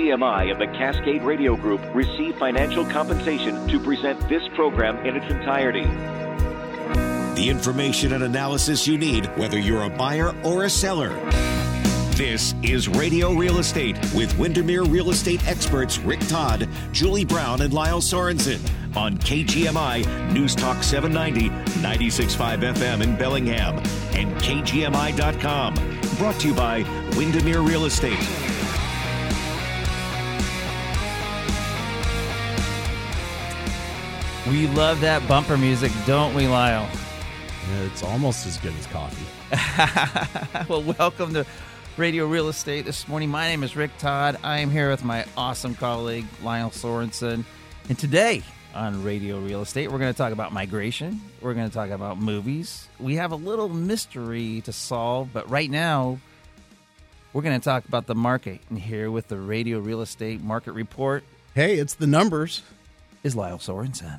KGMI and the Cascade Radio Group receive financial compensation to present this program in its entirety. The information and analysis you need, whether you're a buyer or a seller. This is Radio Real Estate with Windermere Real Estate experts Rick Todd, Julie Brown, and Lyle Sorensen on KGMI News Talk 790, 96.5 FM in Bellingham, and KGMI.com. Brought to you by Windermere Real Estate. We love that bumper music, don't we, Lyle? It's almost as good as coffee. well, welcome to Radio Real Estate this morning. My name is Rick Todd. I am here with my awesome colleague, Lyle Sorensen. And today on Radio Real Estate, we're going to talk about migration. We're going to talk about movies. We have a little mystery to solve, but right now, we're going to talk about the market. And here with the Radio Real Estate Market Report Hey, it's the numbers. is Lyle Sorensen.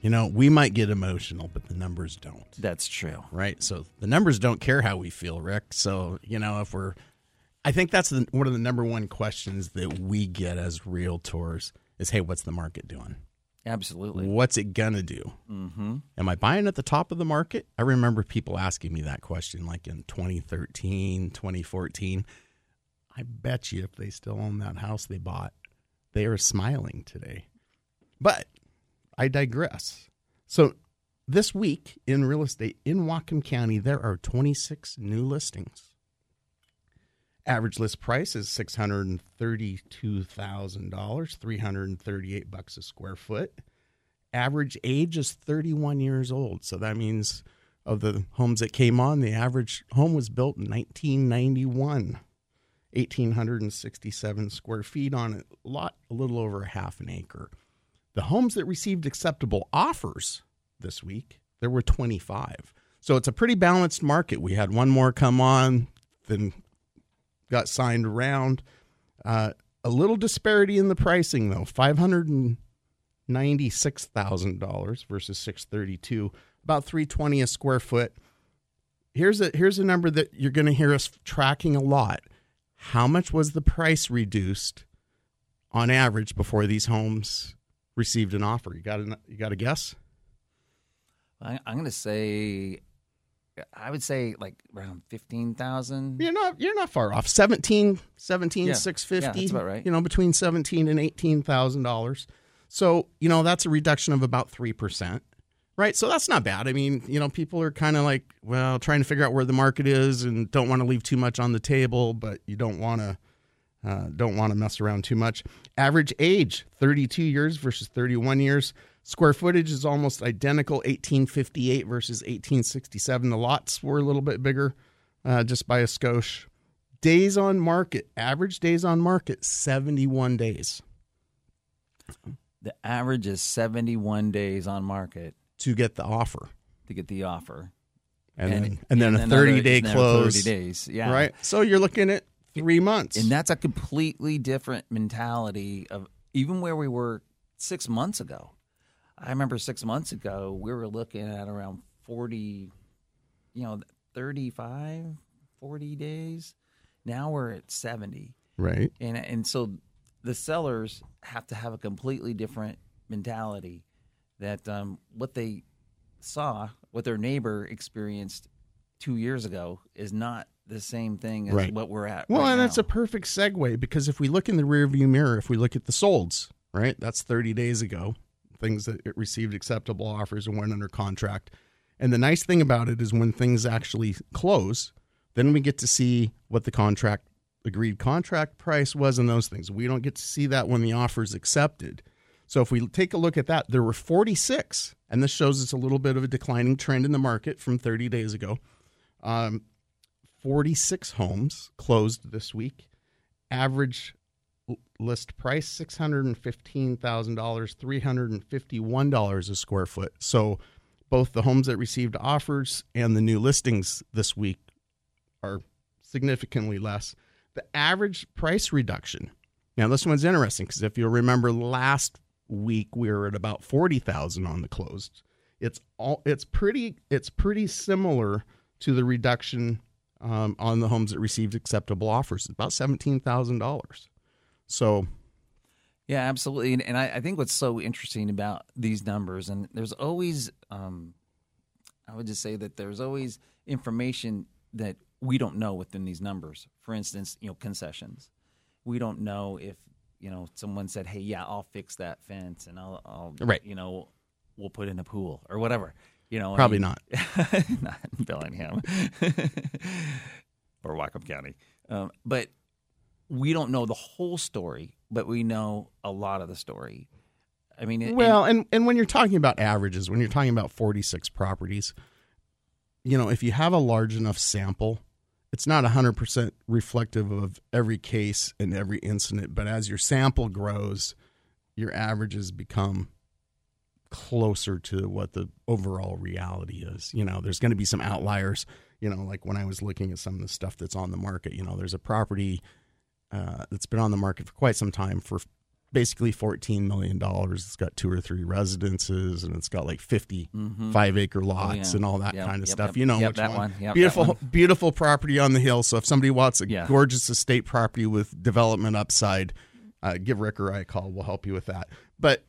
You know, we might get emotional, but the numbers don't. That's true. Right? So the numbers don't care how we feel, Rick. So, you know, if we're I think that's the, one of the number one questions that we get as realtors is, hey, what's the market doing? Absolutely. What's it gonna do? Mm-hmm. Am I buying at the top of the market? I remember people asking me that question like in 2013, 2014. I bet you if they still own that house they bought, they are smiling today. But I digress. So this week in real estate in Whatcom County, there are 26 new listings. Average list price is six hundred and thirty-two thousand dollars, three hundred and thirty-eight bucks a square foot. Average age is thirty-one years old, so that means of the homes that came on, the average home was built in nineteen ninety-one. 1,867 square feet on a lot, a little over a half an acre. The homes that received acceptable offers this week, there were 25. So it's a pretty balanced market. We had one more come on, then got signed around. Uh, a little disparity in the pricing though. Five hundred and ninety-six thousand dollars versus six thirty-two, about three twenty a square foot. Here's a here's a number that you're going to hear us tracking a lot. How much was the price reduced on average before these homes received an offer? You got a, you got a guess? I, I'm going to say, I would say like around 15,000. You're not you're not far off. 17 17 Yeah. 650. Yeah, that's about right. You know, between 17 and 18,000 dollars. So, you know, that's a reduction of about 3%. Right? So that's not bad. I mean, you know, people are kind of like, well, trying to figure out where the market is and don't want to leave too much on the table, but you don't want to uh, don't want to mess around too much. Average age 32 years versus 31 years. Square footage is almost identical 1858 versus 1867. The lots were a little bit bigger uh, just by a skosh. Days on market, average days on market 71 days The average is 71 days on market to get the offer. to get the offer. And, then, and then a another- 30 day close. 30 days, yeah. Right? So you're looking at three months. And that's a completely different mentality of even where we were six months ago. I remember six months ago, we were looking at around 40, you know, 35, 40 days. Now we're at 70. right. And and so the sellers have to have a completely different mentality that um, what they saw, what their neighbor experienced two years ago, is not the same thing as Right. what we're at. Well, right and that's a perfect segue because if we look in the rearview mirror, if we look at the solds, right, that's 30 days ago, things that it received acceptable offers and went under contract. And the nice thing about it is when things actually close, then we get to see what the contract agreed contract price was and those things. We don't get to see that when the offer is accepted. So if we take a look at that, there were 46, and this shows us a little bit of a declining trend in the market from 30 days ago. Um, 46 homes closed this week. Average list price $615,000, $351 a square foot. So both the homes that received offers and the new listings this week are significantly less. The average price reduction. Now this one's interesting because if you'll remember last week we were at about 40,000 on the closed. It's all it's pretty it's pretty similar to the reduction um, on the homes that received acceptable offers, about seventeen thousand dollars. So Yeah, absolutely. And, and I, I think what's so interesting about these numbers, and there's always, um, I would just say that there's always information that we don't know within these numbers. For instance, you know, concessions. We don't know if you know someone said, "Hey, yeah, I'll fix that fence, and I'll, I'll Right. you know, we'll put in a pool or whatever." You know, I Probably mean- not. not in Bellingham or Whatcom County. Um, but we don't know the whole story, but we know a lot of the story. I mean, it, Well, and and when you're talking about averages, when you're talking about 46 properties, you know, if you have a large enough sample, it's not 100% reflective of every case and every incident, but as your sample grows, your averages become closer to what the overall reality is. You know, there's going to be some outliers, you know, like when I was looking at some of the stuff that's on the market, you know, there's a property uh, that's been on the market for quite some time for basically $14 million. It's got two or three residences and it's got like 50 five acre lots Mm-hmm. Oh, yeah. and all that Yep, kind of yep, stuff. yep. You know, that one. one. Yep, that beautiful, one. beautiful property on the hill. So if somebody wants a Yeah. gorgeous estate property with development upside, uh, give Rick or I a call. We'll help you with that. But,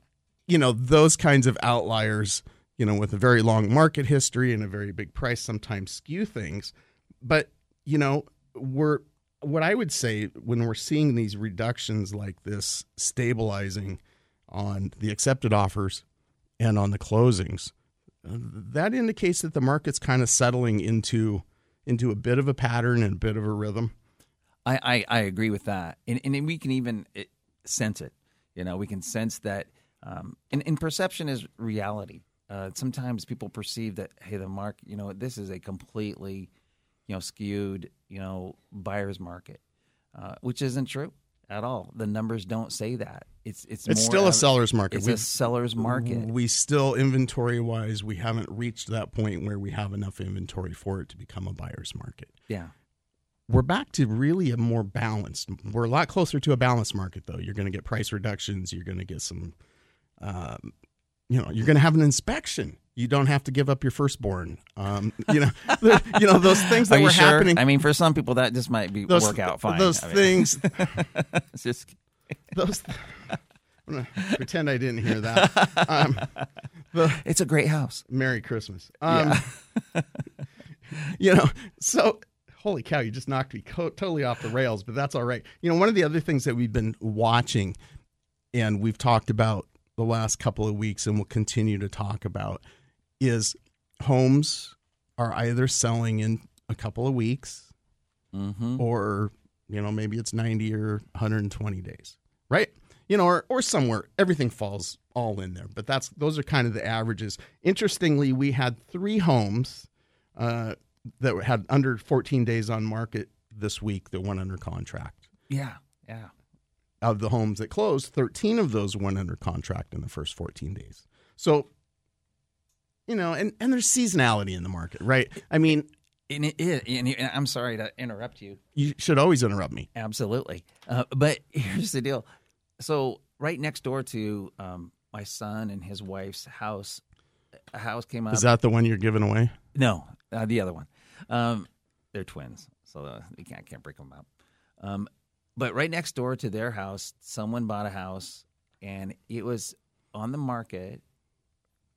you know, those kinds of outliers, you know, with a very long market history and a very big price sometimes skew things. But, you know, we're, what I would say when we're seeing these reductions like this stabilizing on the accepted offers and on the closings, that indicates that the market's kind of settling into into a bit of a pattern and a bit of a rhythm. I, I, I agree with that, and, and we can even eh, sense it. You know, we can sense that, um, and, and perception is reality. Uh, sometimes people perceive that, hey, the market, you know, this is a completely, you know, skewed, you know, buyer's market, uh, which isn't true at all. The numbers don't say that. It's it's It's still a of- seller's market. It's We've- a seller's market. We still inventory wise, we haven't reached that point where we have enough inventory for it to become a buyer's market. yeah. We're back to really a more balanced. We're a lot closer to a balanced market, though. You're going to get price reductions. You're going to get some, um, you know, you're going to have an inspection. You don't have to give up your firstborn. Um, you know, the, you know those things that were sure? happening. I mean, for some people, that just might be those, work out fine. Those I mean, things. just those. I'm gonna pretend I didn't hear that. Um, the, it's a great house. Merry Christmas. Um, you know, so holy cow, you just knocked me co- totally off the rails, but that's all right. You know, one of the other things that we've been watching and we've talked about the last couple of weeks and we'll continue to talk about is homes are either selling in a couple of weeks Mm-hmm. or, you know, maybe it's 90 or 120 days, right? You know, or, or somewhere everything falls all in there, but that's those are kind of the averages. Interestingly, we had three homes uh, that had under 14 days on market this week that went under contract. Yeah, yeah. Of the homes that closed, 13 of those went under contract in the first 14 days. So, you know, and, and there's seasonality in the market, right? I mean, And it is. And you- and I'm sorry to interrupt you. you should always interrupt me. Absolutely. Uh, but here's the deal. So right next door to um, my son and his wife's house, a house came up. Is that the one you're giving away? no, uh, the other one. Um, they're twins, so uh, we can't, can't break them up. Um, but right next door to their house, someone bought a house, and it was on the market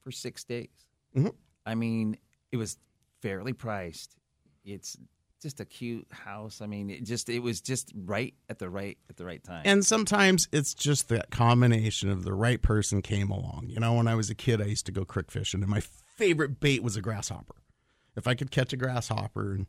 for six days. Mhm. I mean, it was fairly priced. It's just a cute house. I mean, it just it was just right at the right at the right time. And sometimes it's just that combination of the right person came along. You know, when I was a kid, I used to go crick fishing, and my favorite bait was a grasshopper. If I could catch a grasshopper and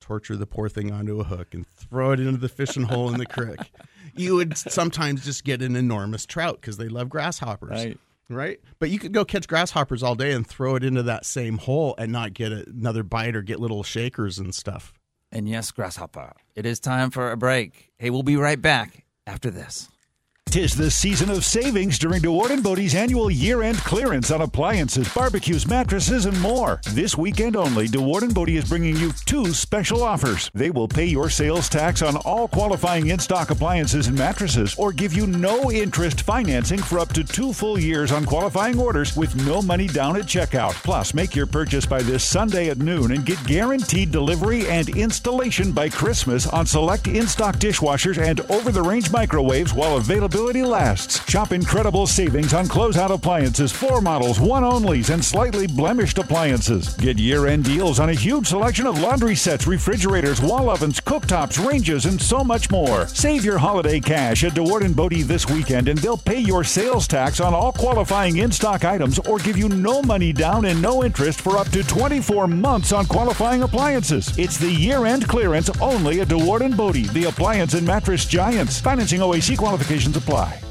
torture the poor thing onto a hook and throw it into the fishing hole in the creek, you would sometimes just get an enormous trout because they love grasshoppers. Right. Right. But you could go catch grasshoppers all day and throw it into that same hole and not get another bite or get little shakers and stuff. and yes, grasshopper, it is time for a break. Hey, we'll be right back after this. Tis the season of savings during DeWaard & Bode's annual year-end clearance on appliances, barbecues, mattresses, and more. This weekend only, DeWaard & Bode is bringing you two special offers. They will pay your sales tax on all qualifying in-stock appliances and mattresses or give you no interest financing for up to two full years on qualifying orders with no money down at checkout. Plus, make your purchase by this Sunday at noon and get guaranteed delivery and installation by Christmas on select in-stock dishwashers and over-the-range microwaves while availability lasts. Shop incredible savings on closeout appliances, floor models, one-onlys, and slightly blemished appliances. Get year-end deals on a huge selection of laundry sets, refrigerators, wall ovens, cooktops, ranges, and so much more. Save your holiday cash at DeWaard & Bode this weekend and they'll pay your sales tax on all qualifying in-stock items or give you no money down and no interest for up to 24 months on qualifying appliances. It's the year-end clearance only at DeWaard & Bode, the appliance and mattress giants. Financing OAC qualifications apply.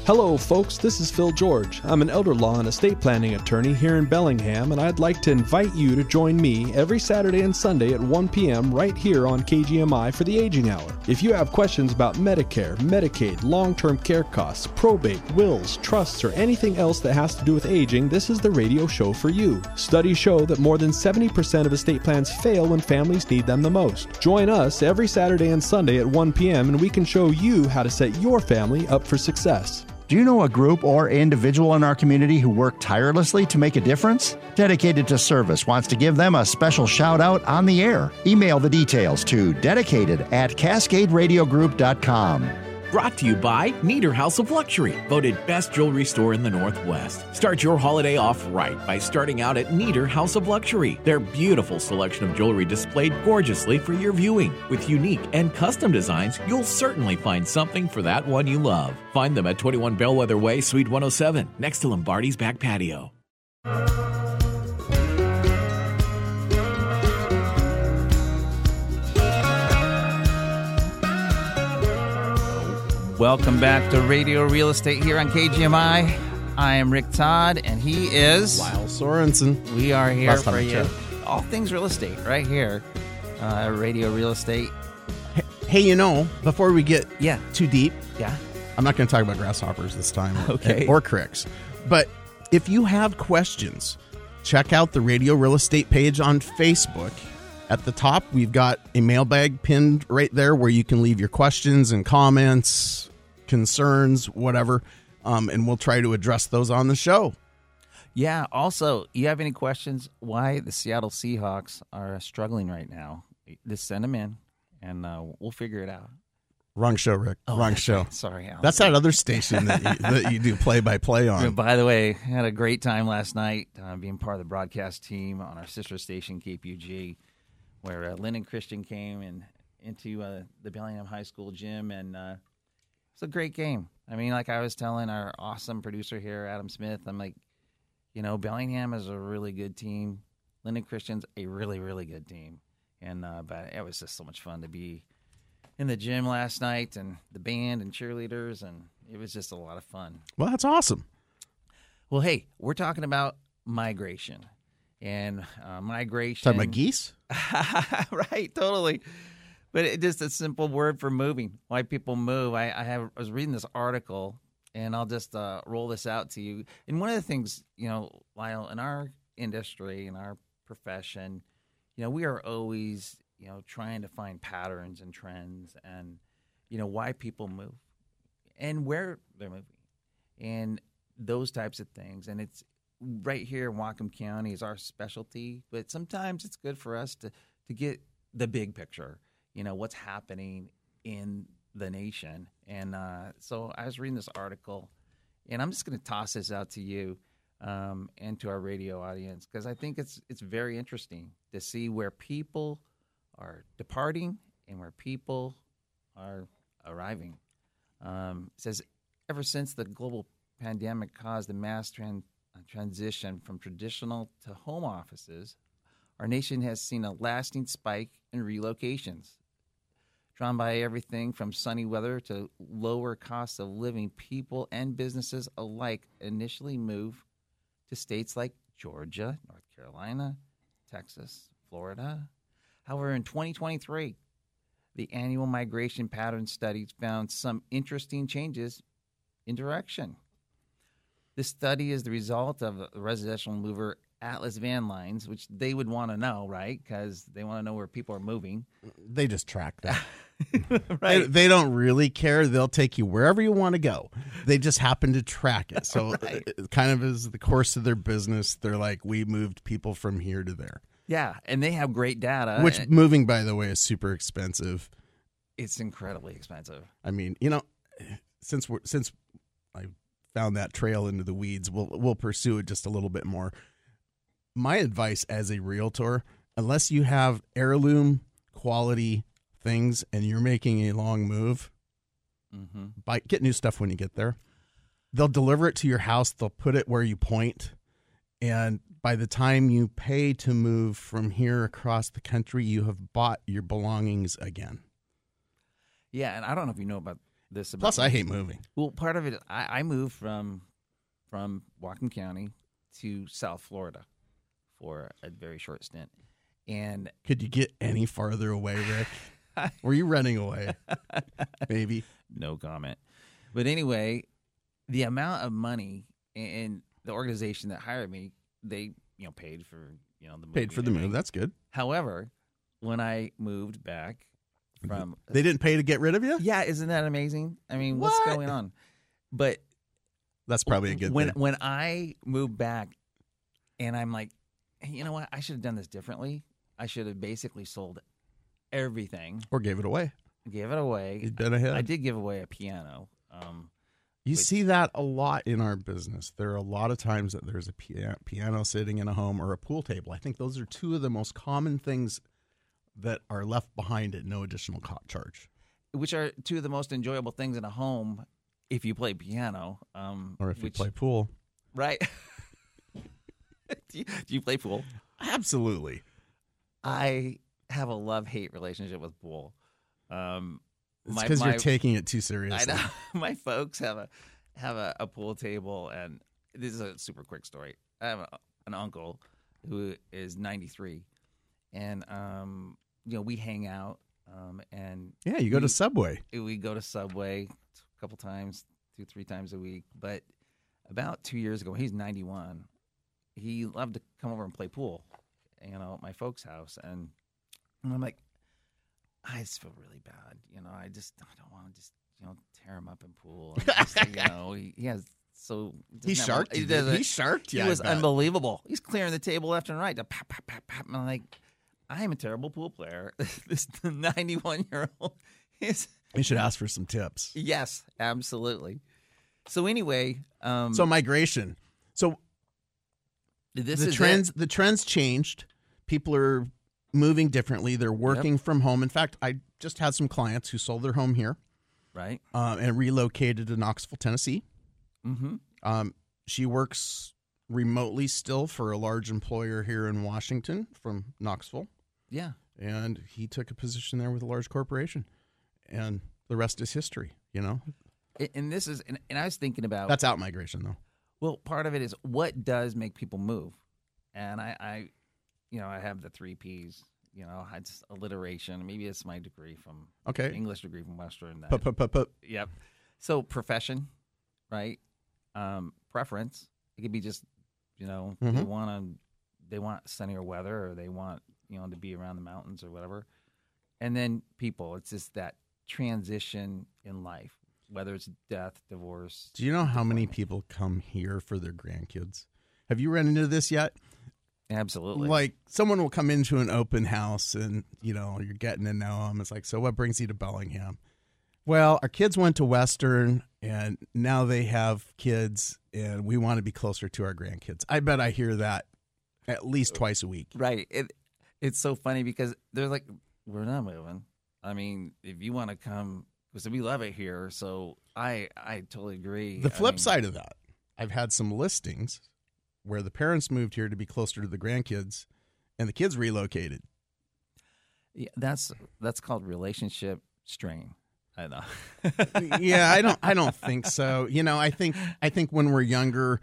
Hello, folks. This is Phil George. I'm an elder law and estate planning attorney here in Bellingham, and I'd like to invite you to join me every Saturday and Sunday at 1 p.m. right here on KGMI for the Aging Hour. If you have questions about Medicare, Medicaid, long term care costs, probate, wills, trusts, or anything else that has to do with aging, this is the radio show for you. Studies show that more than 70% of estate plans fail when families need them the most. Join us every Saturday and Sunday at 1 p.m., and we can show you how to set your family up for success. Do you know a group or individual in our community who work tirelessly to make a difference? Dedicated to Service wants to give them a special shout out on the air. Email the details to dedicated at cascaderadiogroup.com. Brought to you by Neater House of Luxury, voted best jewelry store in the Northwest. Start your holiday off right by starting out at Neater House of Luxury. Their beautiful selection of jewelry displayed gorgeously for your viewing. With unique and custom designs, you'll certainly find something for that one you love. Find them at 21 Bellwether Way, Suite 107, next to Lombardi's back patio. Welcome back to Radio Real Estate here on KGMI. I am Rick Todd, and he is Lyle Sorensen. We are here Last for you. All things real estate, right here, uh, Radio Real Estate. Hey, you know, before we get Yeah. too deep, Yeah. I'm not going to talk about grasshoppers this time. Okay. Or cricks. But if you have questions, check out the Radio Real Estate page on Facebook. At the top, we've got a mailbag pinned right there where you can leave your questions and comments, concerns, whatever. Um, and we'll try to address those on the show. Yeah. Also, you have any questions why the Seattle Seahawks are struggling right now? Just send them in, and uh, we'll figure it out. Wrong show, Rick. Wrong Oh, that's show. right. Sorry, Alan. That's that other station that you, that you do play by play on. By the way, had a great time last night uh, being part of the broadcast team on our sister station KPUG, where uh, Christian came and into uh, the Bellingham High School gym, and uh, it's a great game. I mean, like I was telling our awesome producer here, Adam Smith, I'm like, you know, Bellingham is a really good team. Lynden Christian's a really, really good team, and uh, but it was just so much fun to be in the gym last night and the band and cheerleaders, and it was just a lot of fun. Well, that's awesome. Well, hey, we're talking about migration and uh, migration. Talking about geese? right, totally. But it just a simple word for moving. Why people move. I, I have I was reading this article, and I'll just uh, roll this out to you. And one of the things, you know, Lyle, in our industry, in our profession, you know, we are always, you know, trying to find patterns and trends, and you know why people move, and where they're moving, and those types of things. And it's right here in Whatcom County is our specialty, but sometimes it's good for us to to get the big picture. You know what's happening in the nation, and uh, so I was reading this article, and I'm just going to toss this out to you um, and to our radio audience because I think it's it's very interesting to see where people are departing and where people are arriving. Um, it says ever since the global pandemic caused a mass tran- uh, transition from traditional to home offices, our nation has seen a lasting spike in relocations. Drawn by everything from sunny weather to lower costs of living, people and businesses alike initially move to states like Georgia, North Carolina, Texas, Florida. However, in 2023, the annual migration pattern studies found some interesting changes in direction. This study is the result of residential mover Atlas Van Lines, which they would want to know, right? Because they want to know where people are moving. They just track that. right. They, they don't really care. They'll take you wherever you want to go. They just happen to track it. So, Right. it kind of is the course of their business. They're like, we moved people from here to there. yeah, and they have great data. Which and moving, by the way, is super expensive. it's incredibly expensive. I mean, you know, since we're since I found that trail into the weeds, we'll we'll pursue it just a little bit more. My advice as a realtor, unless you have heirloom quality things and you're making a long move, hmm buy get new stuff when you get there. They'll deliver it to your house. They'll put it where you point, and by the time you pay to move from here across the country, you have bought your belongings again. Yeah, and I don't know if you know about this. About Plus, I hate moving. Well, part of it, I, I moved from from Whatcom County to South Florida for a very short stint, and Could you get any farther away, Rick? Were you running away? Maybe. no comment. But anyway, the amount of money and the organization that hired me, they you know paid for you know the Paid for the move. That's good. However, when I moved back from They didn't pay to get rid of you? yeah, isn't that amazing? I mean, what's What? going on? But That's probably a good when thing. when I moved back, and I'm like, hey, you know what? I should have done this differently. I should have basically sold everything, Or gave it away. gave it away. You'd been ahead. I did give away a piano. Um, You see that a lot in our business. There are a lot of times that there's a pia- piano sitting in a home or a pool table. I think those are two of the most common things that are left behind at no additional charge. which are two of the most enjoyable things in a home if you play piano. Um, Or if you play pool. right. do, you, do you play pool? Absolutely. I have a love hate relationship with pool. Um, It's because you're taking it too I seriously. know my folks have a have a, a pool table, and this is a super quick story. I have a, an uncle who is 93, and um, you know we hang out, um, and Yeah, you go to Subway. we go to Subway a couple times, two three times a week. But about two years ago, he's 91. He loved to come over and play pool, you know, at my folks' house, and, and I'm like, I just feel really bad, you know. I just I don't want to just you know tear him up in pool. Just, you know, he, he has so He doesn't have a- sharked you. He sharked you. he was unbelievable. He's clearing the table left and right. The Pap, pap, pap, pap. And I'm like, I am a terrible pool player. this 91 year old is You should ask for some tips. Yes, absolutely. So anyway, um, So migration. So this is the trends it. the trends changed. People are moving differently. They're working from home. In fact, I just had some clients who sold their home here right? uh, and relocated to Knoxville, Tennessee. Mm-hmm. Um, she works remotely still for a large employer here in Washington from Knoxville, Yeah, and he took a position there with a large corporation, and the rest is history. You know, and this is, and, and I was thinking about that's out migration though. well, part of it is what does make people move, and I, I, you know, I have the three P's. You know, it's alliteration. Maybe it's my degree from Okay, English degree from Western. That, Pup, pup, pup. Yep. So profession, right? Um, preference. It could be just, you know, they Mhm. want to, they want sunnier weather, or they want, you know, to be around the mountains or whatever. And then people. It's just that transition in life, whether it's death, divorce. Do you know how many people come here for their grandkids? Have you run into this yet? Absolutely. Like someone will come into an open house and you know you're getting to know them. It's like, so what brings you to Bellingham? Well, our kids went to Western and now they have kids and we want to be closer to our grandkids. I bet I hear that at least uh, twice a week. Right. It it's so funny because they're like, we're not moving. I mean, if you want to come, because we love it here. So I I totally agree. The I flip mean, side of that, I've had some listings where the parents moved here to be closer to the grandkids and the kids relocated. yeah, that's that's called relationship strain. I know. yeah, I don't I don't think so. You know, I think I think when we're younger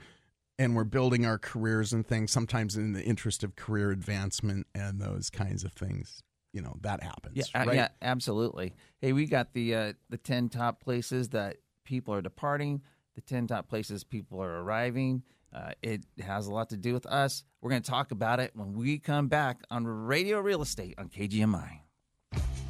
and we're building our careers and things, sometimes in the interest of career advancement and those kinds of things, you know, that happens. Yeah, right? yeah, absolutely. Hey, we got the uh, the ten top places that people are departing the 10 top places people are arriving. Uh, it has a lot to do with us. We're going to talk about it when we come back on Radio Real Estate on KGMI.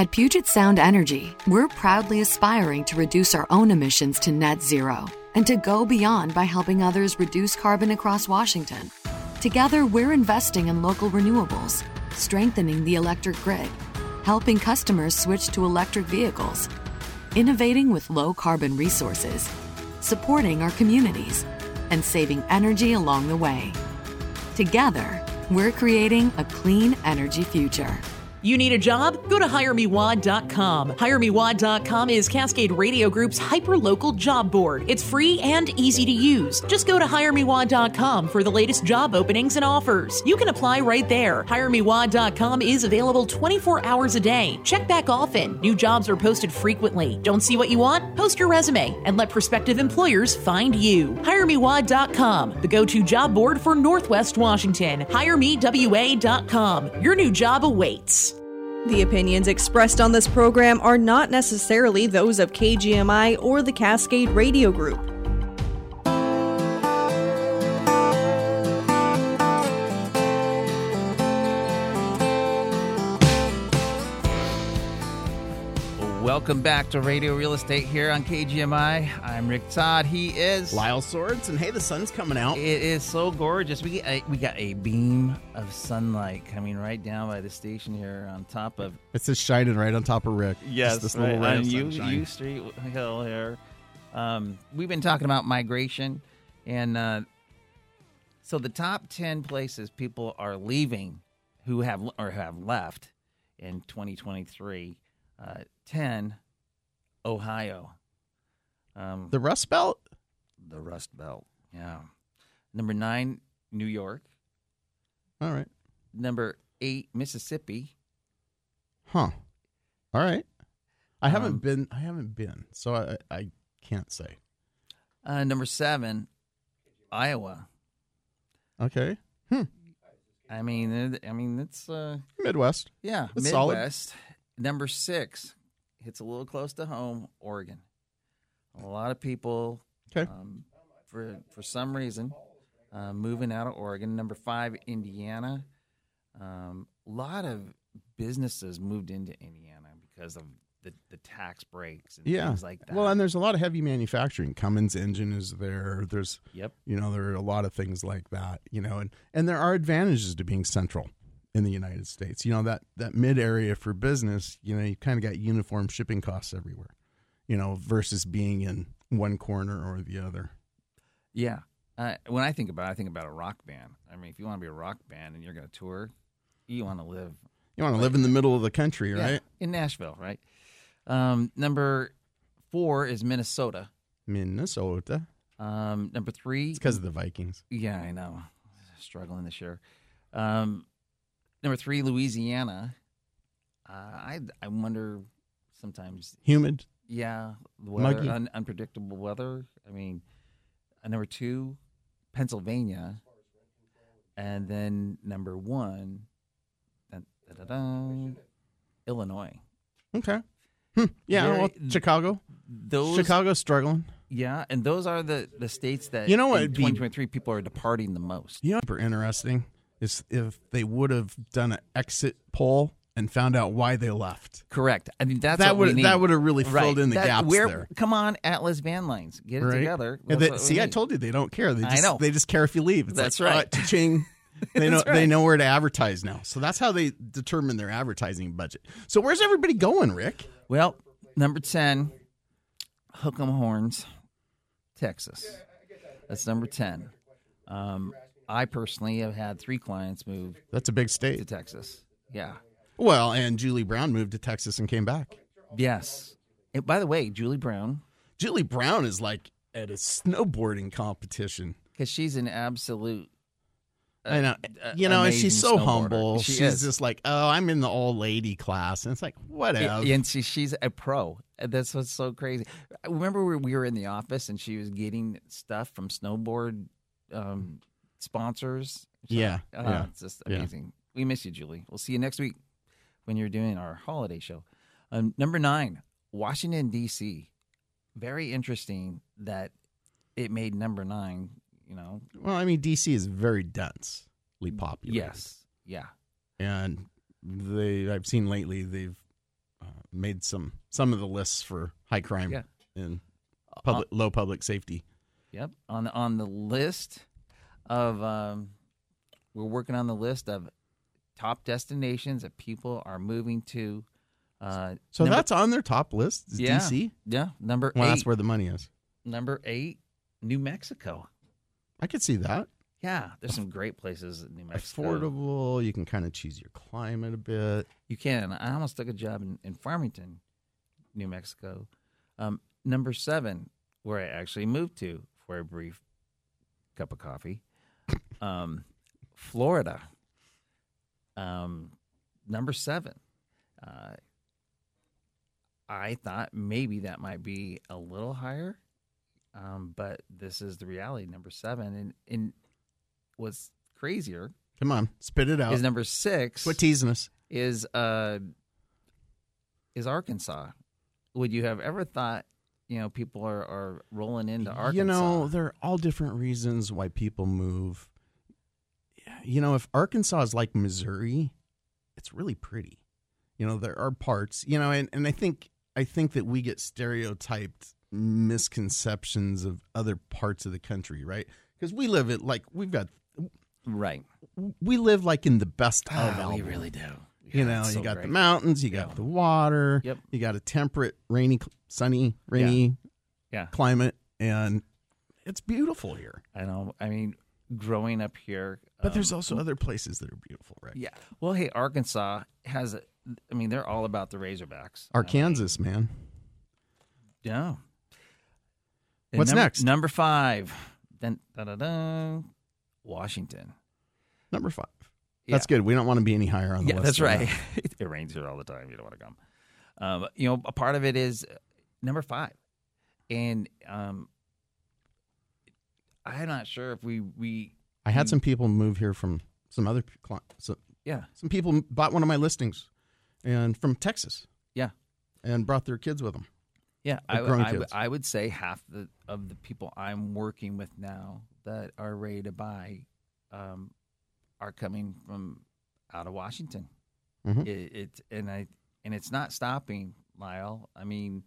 At Puget Sound Energy, we're proudly aspiring to reduce our own emissions to net zero and to go beyond by helping others reduce carbon across Washington. Together, we're investing in local renewables, strengthening the electric grid, helping customers switch to electric vehicles, innovating with low carbon resources, supporting our communities, and saving energy along the way. Together, we're creating a clean energy future. You need a job? Go to HireMeWA.com. HireMeWA.com is Cascade Radio Group's hyper-local job board. It's free and easy to use. Just go to HireMeWA.com for the latest job openings and offers. You can apply right there. HireMeWA.com is available 24 hours a day. Check back often. New jobs are posted frequently. Don't see what you want? Post your resume and let prospective employers find you. HireMeWA.com, the go-to job board for Northwest Washington. HireMeWA.com. Your new job awaits. The opinions expressed on this program are not necessarily those of KGMI or the Cascade Radio Group. Welcome back to Radio Real Estate here on KGMI. I'm Rick Todd. He is Lyle Sorensen, and hey, the sun's coming out. It is so gorgeous. We a, we got a beam of sunlight coming right down by the station here on top of. It's just shining right on top of Rick. Yes, just this right, little ray on U. Yew Street Hill here. Um, we've been talking about migration, and uh, so the top ten places people are leaving, who have or have left in 2023. Uh, Ten, Ohio. Um, the Rust Belt. the Rust Belt. Yeah. Number nine, New York. All right. Number eight, Mississippi. Huh. All right. I haven't Um, been. I haven't been, so I, I can't say. Uh, number seven, Iowa. Okay. Hmm. I mean, I mean, it's uh, Midwest. yeah, solid. Midwest. Number six, hits a little close to home, Oregon. A lot of people, Okay. um, for for some reason, uh, moving out of Oregon. Number five, Indiana. Um, a lot of businesses moved into Indiana because of the, the tax breaks and Yeah. things like that. Well, and there's a lot of heavy manufacturing. Cummins engine is there. There's yep. you know there are a lot of things like that. You know, and and there are advantages to being central in the United States. You know that that mid area for business. You know, you kind of got uniform shipping costs everywhere. You know, versus being in one corner or the other. Yeah. Uh, when I think about it, I think about a rock band. I mean, if you want to be a rock band and you're going to tour, you want to live You want to live in the middle of the country, Yeah, right? in Nashville, right? Um, number four is Minnesota. Minnesota. Um, number three, It's because of the Vikings. yeah, I know, struggling this year. Um, number three, Louisiana. Uh, I I wonder sometimes. Humid. Yeah, the weather, un, unpredictable weather. I mean, uh, number two, Pennsylvania, and then number one, dun, dun, dun, Illinois. Okay. Hmm. Yeah. Very- well, Chicago. Those, Chicago's struggling. yeah, and those are the the states that You know what in would be- 2023 people are departing the most. You know, super interesting is if they would have done an exit poll and found out why they left. Correct. I mean, that's that what we would need. that would have really Right. filled in the That- gaps where- there. Come on, Atlas Van Lines, get it Right? together. They- see, I told you they don't care. They I just know. they just care if you leave. It's That's like, right. uh, cha-ching. They know That's they know where to advertise now. So that's how they determine their advertising budget. So where's everybody going, Rick? Well, number 10, Hook'em Horns, Texas. That's number 10. Um, I personally have had three clients move That's a big to state. Texas. Yeah. Well, and Julie Brown moved to Texas and came back. Yes. And by the way, Julie Brown, Julie Brown is like at a snowboarding competition. because she's an absolute. uh, I know, you know, and she's so humble. She she's is. just like, oh, I'm in the old lady class, and it's like, whatever. And she, she's a pro. That's what's so crazy. I remember we we were in the office and she was getting stuff from snowboard um, sponsors. Yeah, Uh, yeah, It's just yeah. amazing. We miss you, Julie. We'll see you next week when you're doing our holiday show. Um, number nine, Washington, D.C. Very interesting that it made number nine, you know. Well, I mean, DC is very densely populated. Yes. Yeah. and they I've seen lately they've uh, made some some of the lists for high crime Yeah. and public low public safety. Yep. On the on the list of um, we're working on the list of top destinations that people are moving to. Uh, So number- that's on their top list. Is yeah, DC. Yeah. Number Well, eight. that's where the money is. number eight, New Mexico. I could see that. Yeah, there's some great places in New Mexico. Affordable. You can kind of choose your climate a bit. You can. I almost took a job in, in Farmington, New Mexico. Um, number seven, where I actually moved to for a brief cup of coffee, um, Florida. Um, number seven. Uh, I thought maybe that might be a little higher, um, but this is the reality. Number seven, and and what's crazier Come on, spit it out. is number six Quit teasing us. is uh is Arkansas. Would you have ever thought, you know, people are, are rolling into Arkansas? You know, there are all different reasons why people move. You know, if Arkansas is like Missouri, it's really pretty. You know, there are parts, you know, and, and I think I think that we get stereotyped misconceptions of other parts of the country, right? Because we live it like we've got right. We live like in the best of Ah, we Alabama. really do. You know, it's you so got the mountains, you got the water, Yep. you got a temperate, rainy, sunny, rainy Yeah. climate, and it's beautiful here. I know. I mean, growing up here, But there's um, also other places that are beautiful, right? yeah. Well, hey, Arkansas has. I mean, they're all about the Razorbacks. Arkansas, man. Yeah. And What's number- next? Number five. Then da da da. Washington. Number five. Yeah. That's good. We don't want to be any higher on the yeah, list. that's right. that. it rains here all the time. You don't want to come. Um, you know, a part of it is uh, number five, and um, I'm not sure if we we I had some people move here from some other so, Yeah. Some people bought one of my listings, and from Texas. Yeah. And brought their kids with them. Yeah, I, would- kids. I would say half the of the people I'm working with now that are ready to buy um, are coming from out of Washington. Mhm. It, it and I and it's not stopping, Lyle. I mean,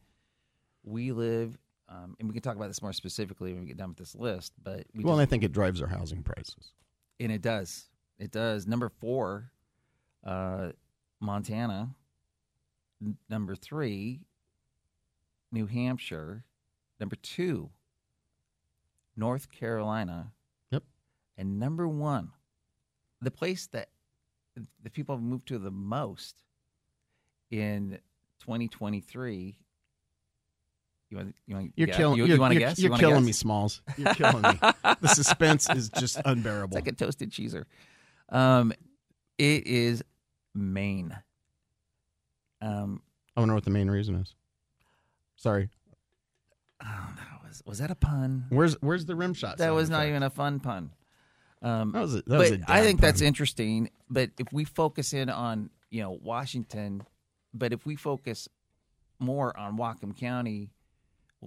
we live, um, and we can talk about this more specifically when we get done with this list. But we well, just- I think it drives our housing prices. and it does. It does. Number four, uh, Montana. N- number three, New Hampshire. Number two, North Carolina. Yep. And number one, the place that the people have moved to the most in 2023. You want? You want? You're guess? killing. You, you're, want to guess? You're you killing guess? me, Smalls. You're killing me. the suspense is just unbearable. It's like a toasted cheeser. Um, it is Maine. Um, I wonder what the main reason is. Sorry. oh, that was was that a pun? Where's Where's the rim shot? That was not effect? even a fun pun. Um, That was a- that but was a I think that's interesting. But if we focus in on you know Washington, but if we focus more on Whatcom County,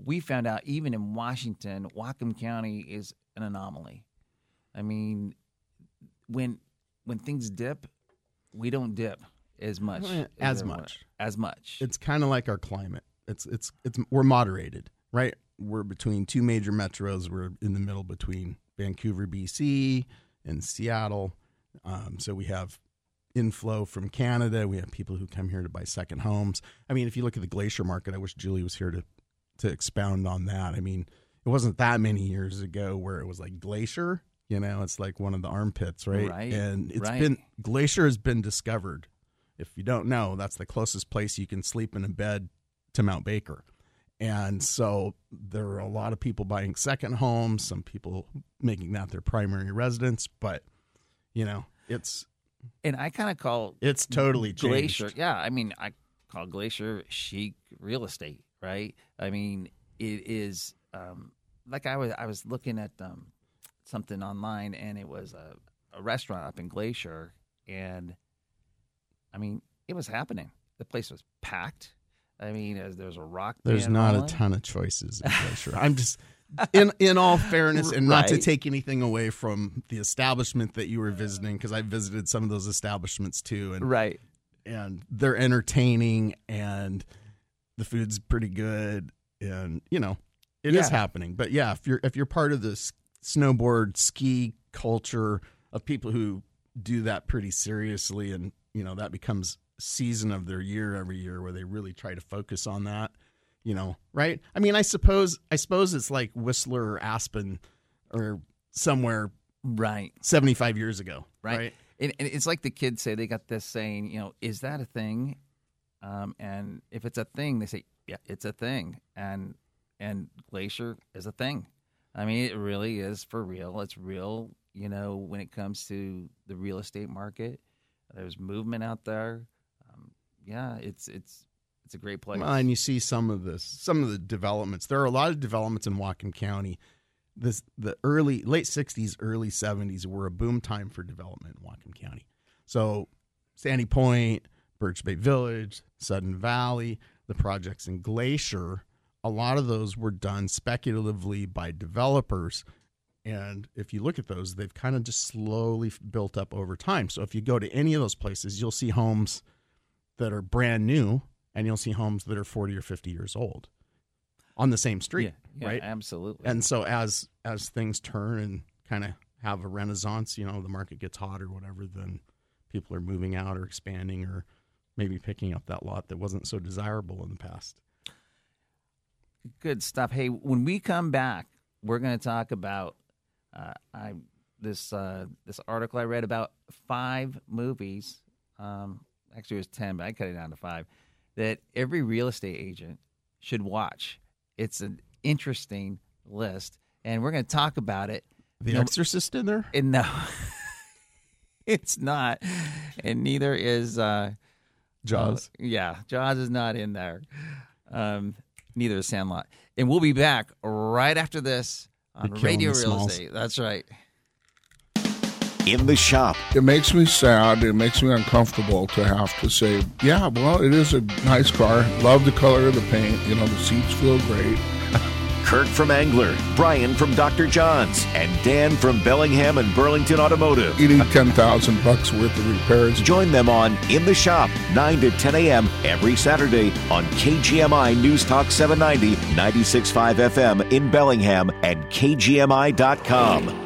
we found out even in Washington, Whatcom County is an anomaly. I mean, when when things dip, we don't dip as much as everyone- much. as much. It's kind of like our climate. It's it's it's we're moderated, right? We're between two major metros. We're in the middle between Vancouver, BC, and Seattle. Um, so we have inflow from Canada. We have people who come here to buy second homes. I mean, if you look at the glacier market, I wish Julie was here to to expound on that. I mean, it wasn't that many years ago where it was like glacier. You know, it's like one of the armpits, right? Right, And it's right. been glacier has been discovered. If you don't know, that's the closest place you can sleep in a bed to Mount Baker. And so there are a lot of people buying second homes, some people making that their primary residence, but you know, it's and I kind of call it's totally Glacier. changed. Yeah, I mean, I call Glacier chic real estate, right? I mean, it is um, like I was I was looking at um, something online, and it was a, a restaurant up in Glacier, and I mean, it was happening. The place was packed. I mean, as there was a rock. There's not a ton of choices in Glacier. I'm just in in all fairness and not to take anything away from the establishment that you were visiting because I visited some of those establishments too and right and they're entertaining and the food's pretty good and you know it is Yeah. happening but yeah if you're if you're part of this snowboard ski culture of people who do that pretty seriously and you know that becomes season of their year every year where they really try to focus on that you know right i mean i suppose i suppose it's like whistler or aspen or somewhere right 75 years ago right? right, And, and it's like the kids say they got this saying, you know, is that a thing? Um, and if it's a thing, they say, yeah, it's a thing. And and glacier is a thing. I mean, it really is for real. It's real, you know, when it comes to the real estate market. There's movement out there. Um, yeah, it's it's it's a great place. Well, and you see some of this, some of the developments. There are a lot of developments in Whatcom County. This the early late '60s, early '70s were a boom time for development in Whatcom County. So, Sandy Point, Birch Bay Village, Sudden Valley, the projects in Glacier, a lot of those were done speculatively by developers. And if you look at those, they've kind of just slowly built up over time. So if you go to any of those places, you'll see homes that are brand new and you'll see homes that are 40 or 50 years old on the same street, Yeah, yeah, right? absolutely. And so as as things turn and kind of have a renaissance, you know, the market gets hot or whatever, then people are moving out or expanding or maybe picking up that lot that wasn't so desirable in the past. Good stuff. Hey, when we come back, we're going to talk about uh, I this uh, this article I read about five movies. Um, actually, it was ten, but I cut it down to five. That every real estate agent should watch. It's an interesting list, and we're going to talk about it. The No- Exorcist in there? And no, it's not, and neither is uh, Jaws. uh, yeah, Jaws is not in there. Um, neither is Sandlot. And we'll be back right after this on Radio Real smalls. Estate. That's right. In the shop, It makes me sad. It makes me uncomfortable to have to say, yeah, well, it is a nice car. Love the color of the paint. You know, the seats feel great. Kirk from Angler, Brian from Dr. John's, and Dan from Bellingham and Burlington Automotive. You need 10000 bucks worth of repairs. Join them on In the Shop, 9 to 10 a.m. every Saturday on KGMI News Talk 790, 96.5 FM in Bellingham and KGMI.com.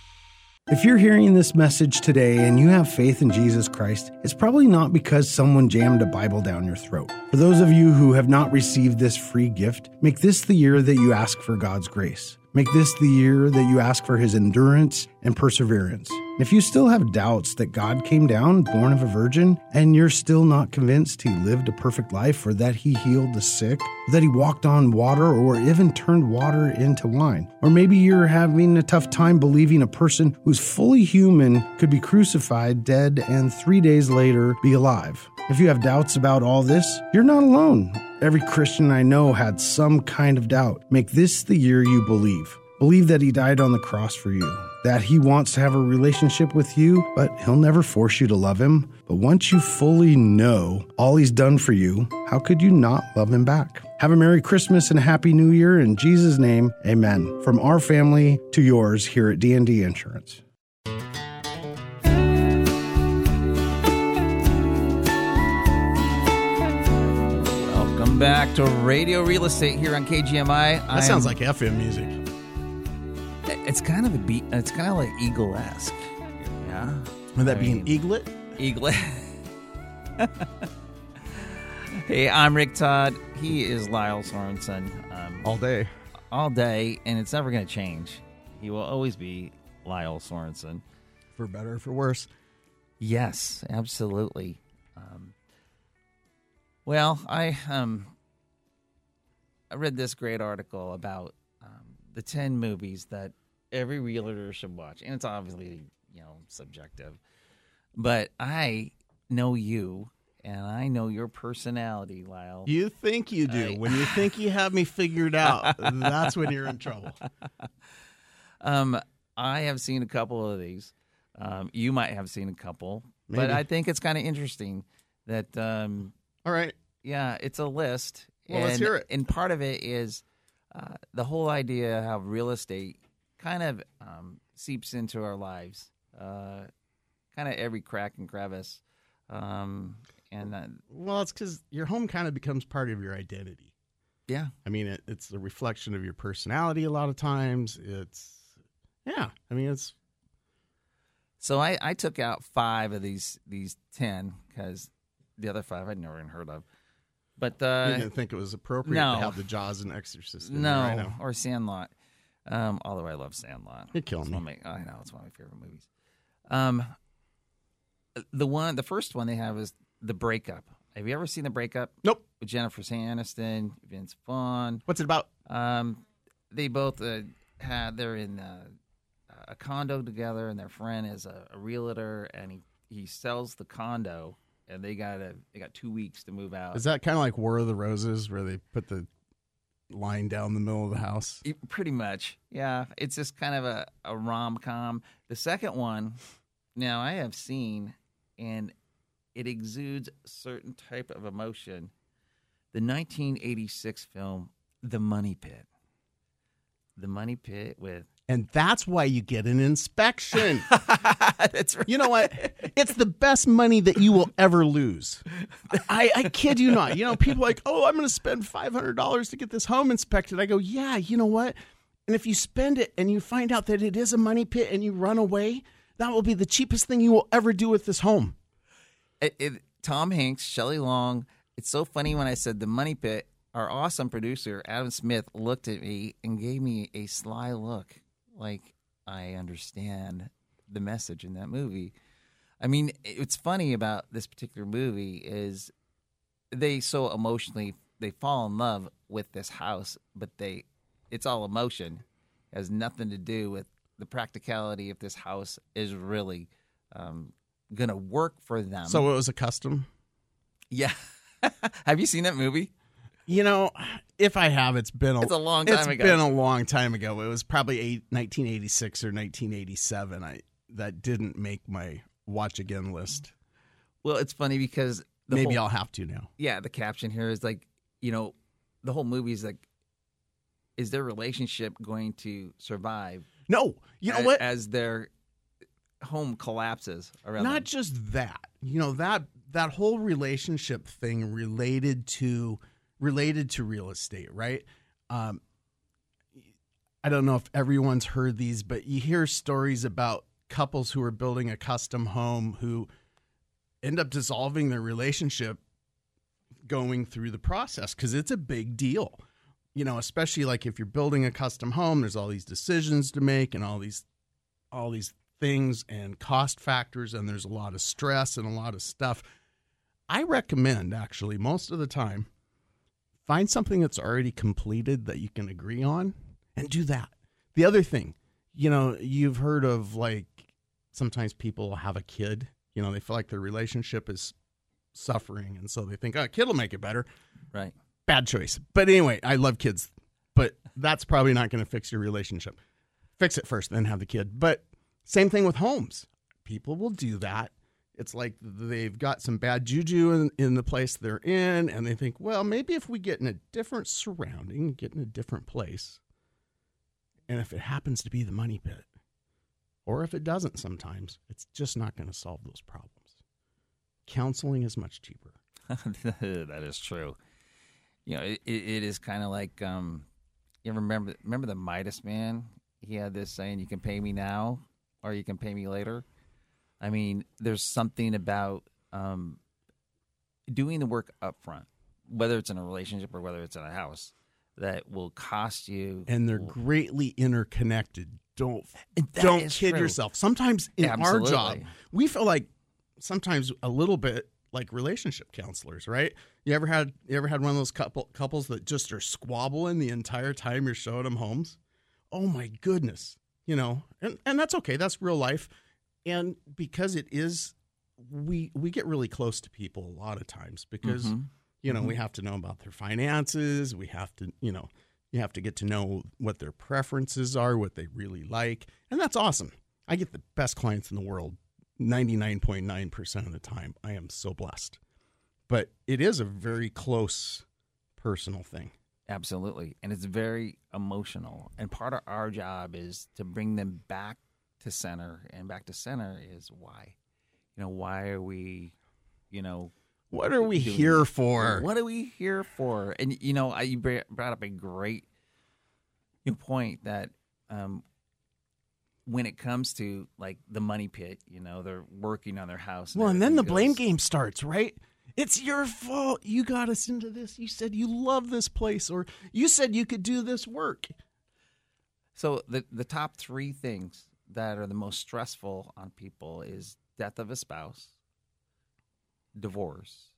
If you're hearing this message today and you have faith in Jesus Christ, it's probably not because someone jammed a Bible down your throat. For those of you who have not received this free gift, make this the year that you ask for God's grace. Make this the year that you ask for his endurance and perseverance. If you still have doubts that God came down, born of a virgin, and you're still not convinced he lived a perfect life, or that he healed the sick, that he walked on water, or even turned water into wine, or maybe you're having a tough time believing a person who's fully human could be crucified, dead, and three days later be alive. If you have doubts about all this, you're not alone. Every Christian I know had some kind of doubt. Make this the year you believe. Believe that he died on the cross for you, that he wants to have a relationship with you, but he'll never force you to love him. But once you fully know all he's done for you, how could you not love him back? Have a Merry Christmas and a Happy New Year in Jesus' name. Amen. From our family to yours here at D&D Insurance. Back to Radio Real Estate here on KGMI. That sounds like FM music. It's kind of a beat. It's kind of like Eagle esque. Yeah. Would that I be an eaglet? Eaglet. hey, I'm Rick Todd. He is Lyle Sorensen. Um, All day. all day, and it's never going to change. He will always be Lyle Sorensen. For better or for worse. Yes, absolutely. Um, well, I um, I read this great article about um, the ten movies that every realtor should watch, and it's obviously you know subjective, but I know you, and I know your personality, Lyle. You think you do. I- when you think you have me figured out, that's when you're in trouble. Um, I have seen a couple of these. Um, you might have seen a couple, but I think it's kind of interesting that. Um, All right. Yeah, it's a list. Well, let's and, hear it. And part of it is uh, the whole idea how real estate kind of um, seeps into our lives, uh, kind of every crack and crevice. Um, and uh, Well, it's because your home kind of becomes part of your identity. yeah, I mean, it, it's the reflection of your personality a lot of times. It's, yeah. I mean, it's, so I, I took out five of these these ten because the other five I'd never even heard of. But uh, you didn't think it was appropriate no. to have the Jaws and Exorcist. In No, know. or Sandlot. Um, although I love Sandlot. You're killing me. my- I know it's one of my favorite movies. Um, the one, the first one they have is the breakup. Have you ever seen the breakup? Nope. With Jennifer Aniston, Vince Vaughn. What's it about? Um, they both uh, had they're in uh, a condo together, and their friend is a, a realtor, and he he sells the condo, and they got a they got two weeks to move out. Is that kind of like War of the Roses where they put the line down the middle of the house? It- Pretty much, yeah. It's just kind of a, a rom com. The second one, now I have seen, and it exudes a certain type of emotion. The 1986 film, The Money Pit. The Money Pit with. And that's why you get an inspection. That's right. You know what? It's the best money that you will ever lose. I, I kid you not. You know, people are like, oh, I'm going to spend $500 to get this home inspected. I go, yeah, you know what? And if you spend it and you find out that it is a money pit and you run away, that will be the cheapest thing you will ever do with this home. It, it, Tom Hanks, Shelley Long. It's so funny when I said The Money Pit. Our awesome producer, Adam Smith, looked at me and gave me a sly look like I understand the message in that movie. I mean, it's funny about this particular movie is they so emotionally they fall in love with this house, but they it's all emotion. It has nothing to do with the practicality if this house is really um, gonna work for them. So it was a custom? yeah, have you seen that movie? You know, if I have, it's been a, It's a long time it's ago. been a long time ago. It was probably eight, 1986 or 1987. I that didn't make my watch again list. Well, it's funny because the Maybe whole- I'll have to now. yeah, the caption here is like, you know, the whole movie is like, is their relationship going to survive? No, you know a- what? As their home collapses around Not them. just that. You know that that whole relationship thing related to related to real estate, right? Um, I don't know if everyone's heard these, but you hear stories about couples who are building a custom home who end up dissolving their relationship going through the process because it's a big deal. You know, especially like if you're building a custom home, there's all these decisions to make and all these all these things and cost factors and there's a lot of stress and a lot of stuff. I recommend actually most of the time find something that's already completed that you can agree on and do that. The other thing, you know, you've heard of like sometimes people have a kid, you know, they feel like their relationship is suffering and so they think, "Oh, a kid will make it better." right. Bad choice. But anyway, I love kids, but that's probably not going to fix your relationship. Fix it first, then have the kid. But same thing with homes. People will do that. It's like they've got some bad juju in, in the place they're in, and they think, well, maybe if we get in a different surrounding, get in a different place, and if it happens to be the money pit, or if it doesn't sometimes, it's just not going to solve those problems. Counseling is much cheaper. that is true. you know, it, it is kind of like um, you remember remember the Midas man? He had this saying, "You can pay me now, or you can pay me later." I mean, there's something about um, doing the work up front, whether it's in a relationship or whether it's in a house, that will cost you. and they're greatly interconnected. Don't that don't kid true. yourself. Sometimes in our job, we feel like sometimes a little bit like relationship counselors, right? You ever had you ever had one of those couple couples that just are squabbling the entire time you're showing them homes? Oh my goodness, you know, and and that's okay. That's real life, and because it is, we we get really close to people a lot of times because Mhm. you know we Mhm. have to know about their finances. We have to you know you have to get to know what their preferences are, what they really like, and that's awesome. I get the best clients in the world 99.9% of the time. I am so blessed. But it is a very close personal thing. Absolutely. And it's very emotional. And part of our job is to bring them back to center. And back to center is why. You know, why are we, you know, What are we doing- here for? What are we here for? And, you know, I, you brought up a great you know, point that um, when it comes to like the money pit, you know, they're working on their house. Well, and then the everything blame game starts, right? It's your fault. You got us into this. You said you love this place, or you said you could do this work. So the the top three things that are the most stressful on people is death of a spouse, divorce,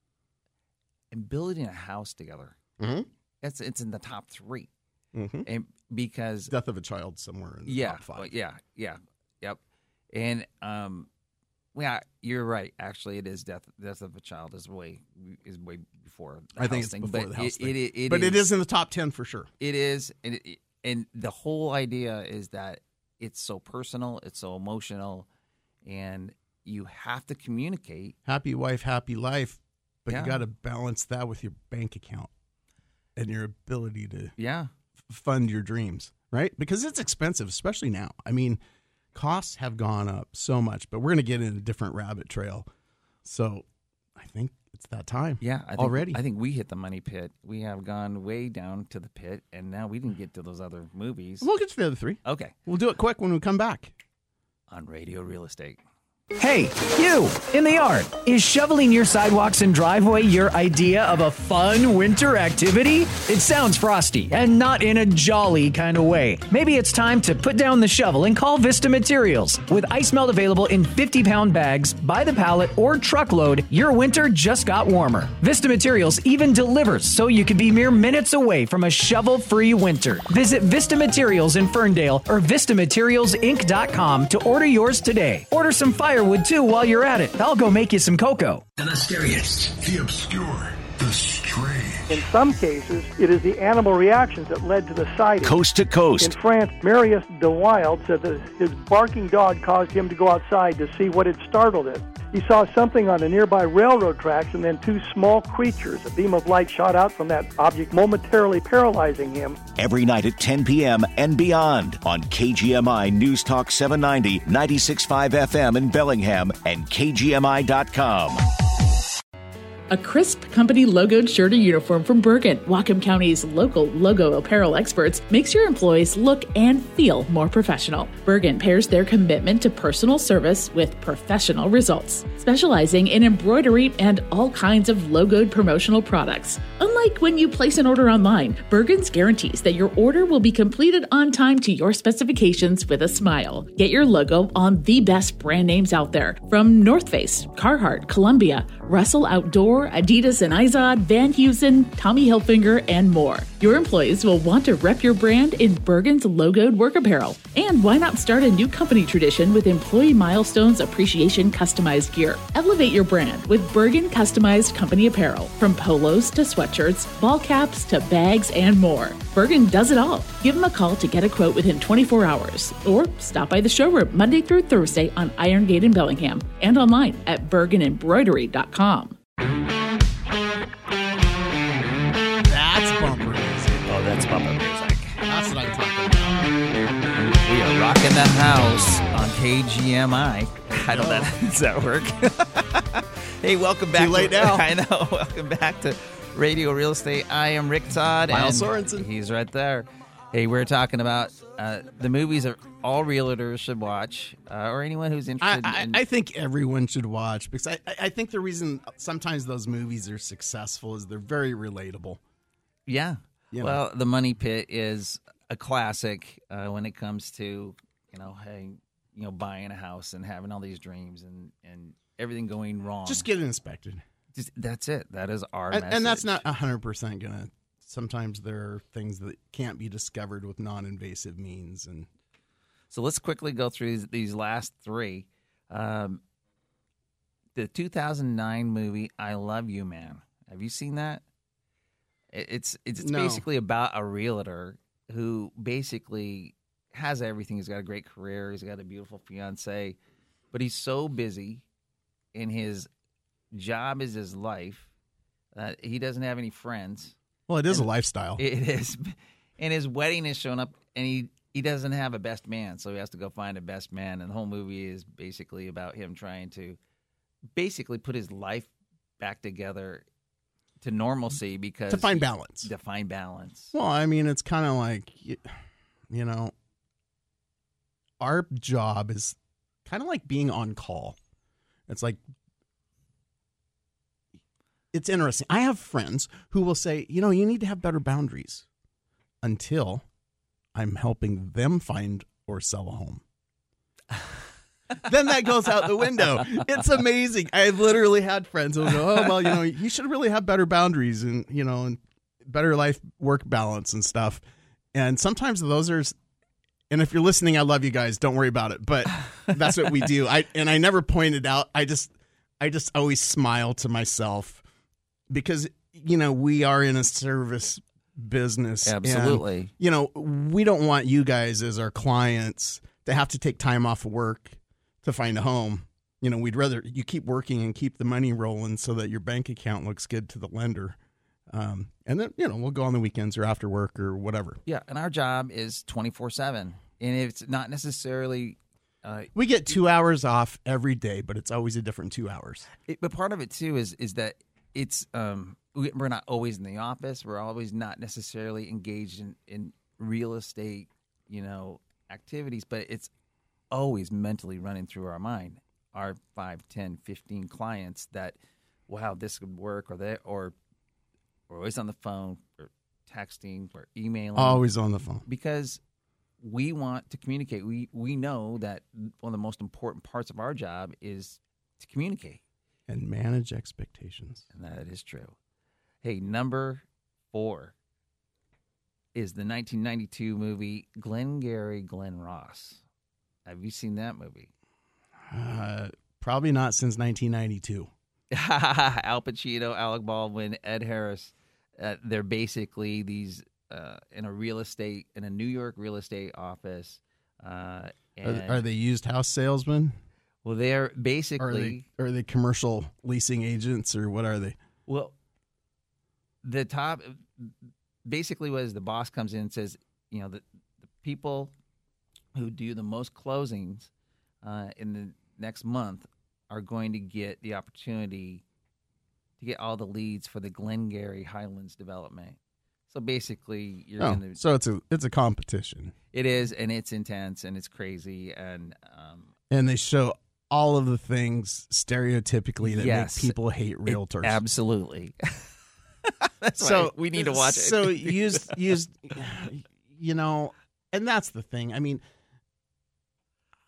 and building a house together. Mhm. It's it's in the top 3 Mhm. and because Death of a child somewhere in the yeah, top five. well, yeah, yeah, yep, and um, yeah, you're right. Actually, it is death death of a child is way is way before. The I think it's thing, before the house it, thing. It, it, but it is in the top 10 for sure. it is, and it, and the whole idea is that it's so personal, it's so emotional, and you have to communicate. Happy wife, happy life. But Yeah. you got to balance that with your bank account and your ability to Yeah, f- fund your dreams, right? Because it's expensive, especially now. I mean, costs have gone up so much, but we're going to get in a different rabbit trail. So I think it's that time. yeah. I think, already. I think we hit the money pit. We have gone way down to the pit, and now we didn't get to those other movies. We'll get to the other three. Okay, We'll do it quick when we come back. on Radio Real Estate. Hey, you in the yard. Is shoveling your sidewalks and driveway your idea of a fun winter activity? It sounds frosty and not in a jolly kind of way. Maybe it's time to put down the shovel and call Vista Materials. With ice melt available in 50 pound bags, by the pallet, or truckload, your winter just got warmer. Vista Materials even delivers so you could be mere minutes away from a shovel free winter. Visit Vista Materials in Ferndale or VistaMaterialsInc.com to order yours today. Order some firewood too while you're at it. I'll go make you some cocoa. The mysterious, the obscure, the strange. In some cases, it is the animal reactions that led to the sighting. Coast to coast. In France, Marius Dewilde said that his barking dog caused him to go outside to see what had startled it. He saw something on the nearby railroad tracks and then two small creatures. A beam of light shot out from that object, momentarily paralyzing him. Every night at 10 p.m. and beyond on KGMI News Talk 790, 96.5 FM in Bellingham and KGMI.com. A crisp company logoed shirt or uniform from Bergen, Whatcom County's local logo apparel experts, makes your employees look and feel more professional. Bergen pairs their commitment to personal service with professional results, specializing in embroidery and all kinds of logoed promotional products. Unlike when you place an order online, Bergen's guarantees that your order will be completed on time to your specifications with a smile. Get your logo on the best brand names out there from North Face, Carhartt, Columbia, Russell Outdoor, Adidas and Izod, Van Heusen, Tommy Hilfiger, and more. Your employees will want to rep your brand in Bergen's logoed work apparel. And why not start a new company tradition with Employee Milestones Appreciation Customized Gear? Elevate your brand with Bergen Customized Company Apparel, from polos to sweatshirts, ball caps to bags, and more. Bergen does it all. Give them a call to get a quote within 24 hours, or stop by the showroom Monday through Thursday on Iron Gate in Bellingham and online at bergenembroidery.com. That's bumper music. Oh, that's bumper music. That's what I'm talking about. We are rocking the house on KGMI. I don't know. Does that work? hey, welcome back. Too late to, now. I know. Welcome back to Radio Real Estate. I am Rick Todd. Miles and Sorensen. He's right there. Hey, we're talking about uh, the movies that all realtors should watch, uh, or anyone who's interested. I, in, I think everyone should watch because I, I I think the reason sometimes those movies are successful is they're very relatable. Yeah. You know. Well, The Money Pit is a classic uh, when it comes to you know, hey, you know, buying a house and having all these dreams and and everything going wrong. Just get it inspected. Just, that's it. That is our and, and that's not hundred percent gonna. Sometimes there are things that can't be discovered with non-invasive means, and So let's quickly go through these, these last three. Um, the 2009 movie "I Love You, Man." Have you seen that? It- It's it's, No. basically about a realtor who basically has everything. He's got a great career. He's got a beautiful fiance, but he's so busy, and his job is his life. Uh, he doesn't have any friends. well, it is a lifestyle. It is, and his wedding is showing up, and he he doesn't have a best man, so he has to go find a best man. And the whole movie is basically about him trying to basically put his life back together to normalcy because To find balance. To find balance. Well, I mean, it's kind of like, y- you know, our job is kind of like being on call. It's like, it's interesting. I have friends who will say, you know, you need to have better boundaries until I'm helping them find or sell a home. then that goes out the window. It's amazing. I literally had friends who go, "Oh well, you know, you should really have better boundaries and you know, and better life work balance and stuff." And sometimes those are. And if you're listening, I love you guys. Don't worry about it. But that's what we do. I and I never pointed out. I just, I just always smile to myself because you know we are in a service business. and, Absolutely. you know, we don't want you guys as our clients to have to take time off of work to find a home. You know, we'd rather you keep working and keep the money rolling so that your bank account looks good to the lender. Um, and then, you know, we'll go on the weekends or after work or whatever. Yeah, and our job is 24 seven, and it's not necessarily. Uh, We get two hours off every day, but it's always a different two hours. It, but part of it too is is that it's um we- we're not always in the office. We're always not necessarily engaged in in real estate, you know, activities. But it's always mentally running through our mind. Our 5, 10, 15 clients that, wow, this could work, or that, or we're always on the phone, or texting, or emailing, Always on the phone. because we want to communicate. We we know that one of the most important parts of our job is to communicate. And manage expectations. And that is true. Hey, number four is the 1992 movie Glengarry Glen Ross. Have you seen that movie? Uh, probably not since 1992. Al Pacino, Alec Baldwin, Ed Harris. Uh, they're basically these uh, in a real estate in a New York real estate office. Uh, Are, are they used house salesmen? Well, they're Are basically they, are they commercial leasing agents or what are they? Well, the top basically was the boss comes in and says, you know, the, the people who do the most closings uh, in the next month are going to get the opportunity to get all the leads for the Glengarry Highlands development. So basically, you're Oh, in the so it's a it's a competition, it is, and it's intense and it's crazy, and um, and they show all of the things stereotypically that Yes. make people hate it- realtors. absolutely. That's so we need to watch it. So used used, you know, and that's the thing. I mean,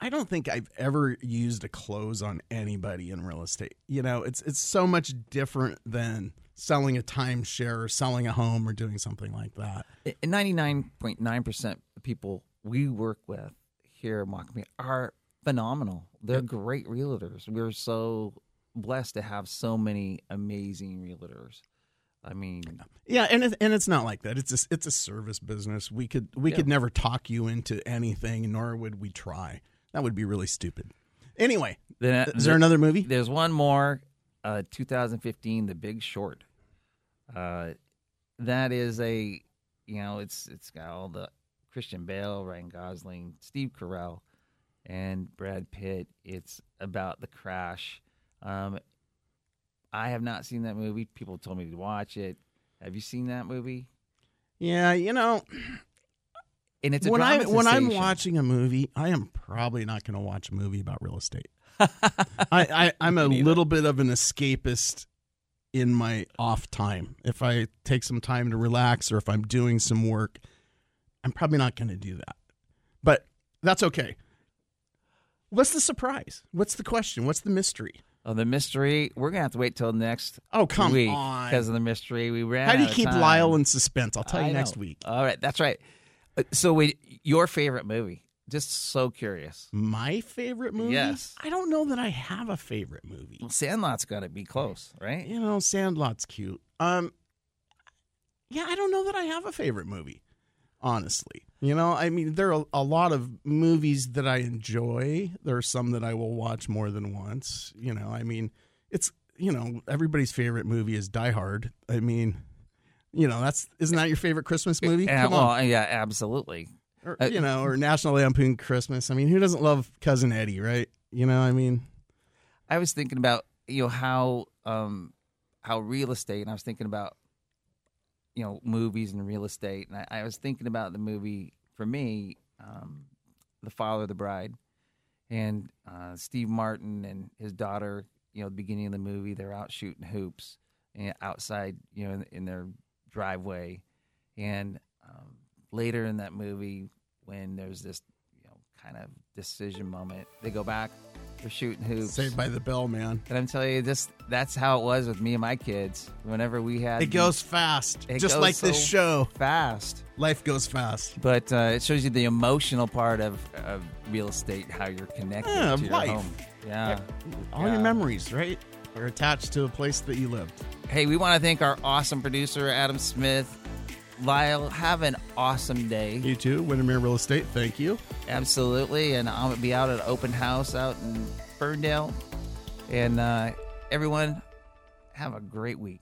I don't think I've ever used a close on anybody in real estate. You know, it's it's so much different than selling a timeshare or selling a home or doing something like that. ninety nine point nine percent of people we work with here at Mockme are phenomenal. They're great realtors. We're so blessed to have so many amazing realtors. I mean, Yeah, and it, and it's not like that. It's a, it's a service business. We could we Yeah. could never talk you into anything, nor would we try. That would be really stupid. Anyway, the- is there another movie? There's one more, uh, 2015, The Big Short. Uh, that is a, you know, it's it's got all the Christian Bale, Ryan Gosling, Steve Carell, and Brad Pitt. It's about the crash. Um, I have not seen that movie. People told me to watch it. Have you seen that movie? Yeah, you know, and it's a when I when I'm watching a movie, I am probably not going to watch a movie about real estate. I, I I'm a little bit of an escapist in my off time. If I take some time to relax or if I'm doing some work, I'm probably not going to do that. But that's okay. What's the surprise? What's the question? What's the mystery? Oh, the mystery. We're gonna have to wait till next. Oh, come week on. because of the mystery. We ran. How do you keep time. Lyle in suspense? I'll tell you next week. All right, that's right. Uh, So, wait, your favorite movie? Just so curious. My favorite movie? Yes. I don't know that I have a favorite movie. Well, Sandlot's got to be close, right? You know, Sandlot's cute. Um, yeah, I don't know that I have a favorite movie. Honestly, you know, I mean, there are a lot of movies that I enjoy. There are some that I will watch more than once. You know, I mean, it's you know, everybody's favorite movie is Die Hard. I mean, you know, that's isn't that your favorite Christmas movie? Yeah, Come well, on. yeah, absolutely. Or, Uh, you know, or National Lampoon Christmas. I mean, who doesn't love Cousin Eddie, right? You know, I mean, I was thinking about you know how um how real estate, and I was thinking about you know movies and real estate, and I, I was thinking about the movie for me, um, The Father of the Bride, and uh, Steve Martin and his daughter. You know, the beginning of the movie, they're out shooting hoops and outside, you know, in, in their driveway, and um, later in that movie, when there's this you know kind of decision moment, they go back. They're shooting hoops. Saved by the Bell, man. And I'm telling you, this that's how it was with me and my kids. Whenever we had It goes fast, It just goes like this show. Fast. Life goes fast. But uh, it shows you the emotional part of, of real estate, how you're connected Yeah, to your life. home. Yeah. All Yeah. your memories, right, are attached to a place that you lived. Hey, we want to thank our awesome producer, Adam Smith. Lyle, have an awesome day. You too, Windermere Real Estate. Thank you. Absolutely. And I'll be out at an open house out in Ferndale. And uh, everyone, have a great week.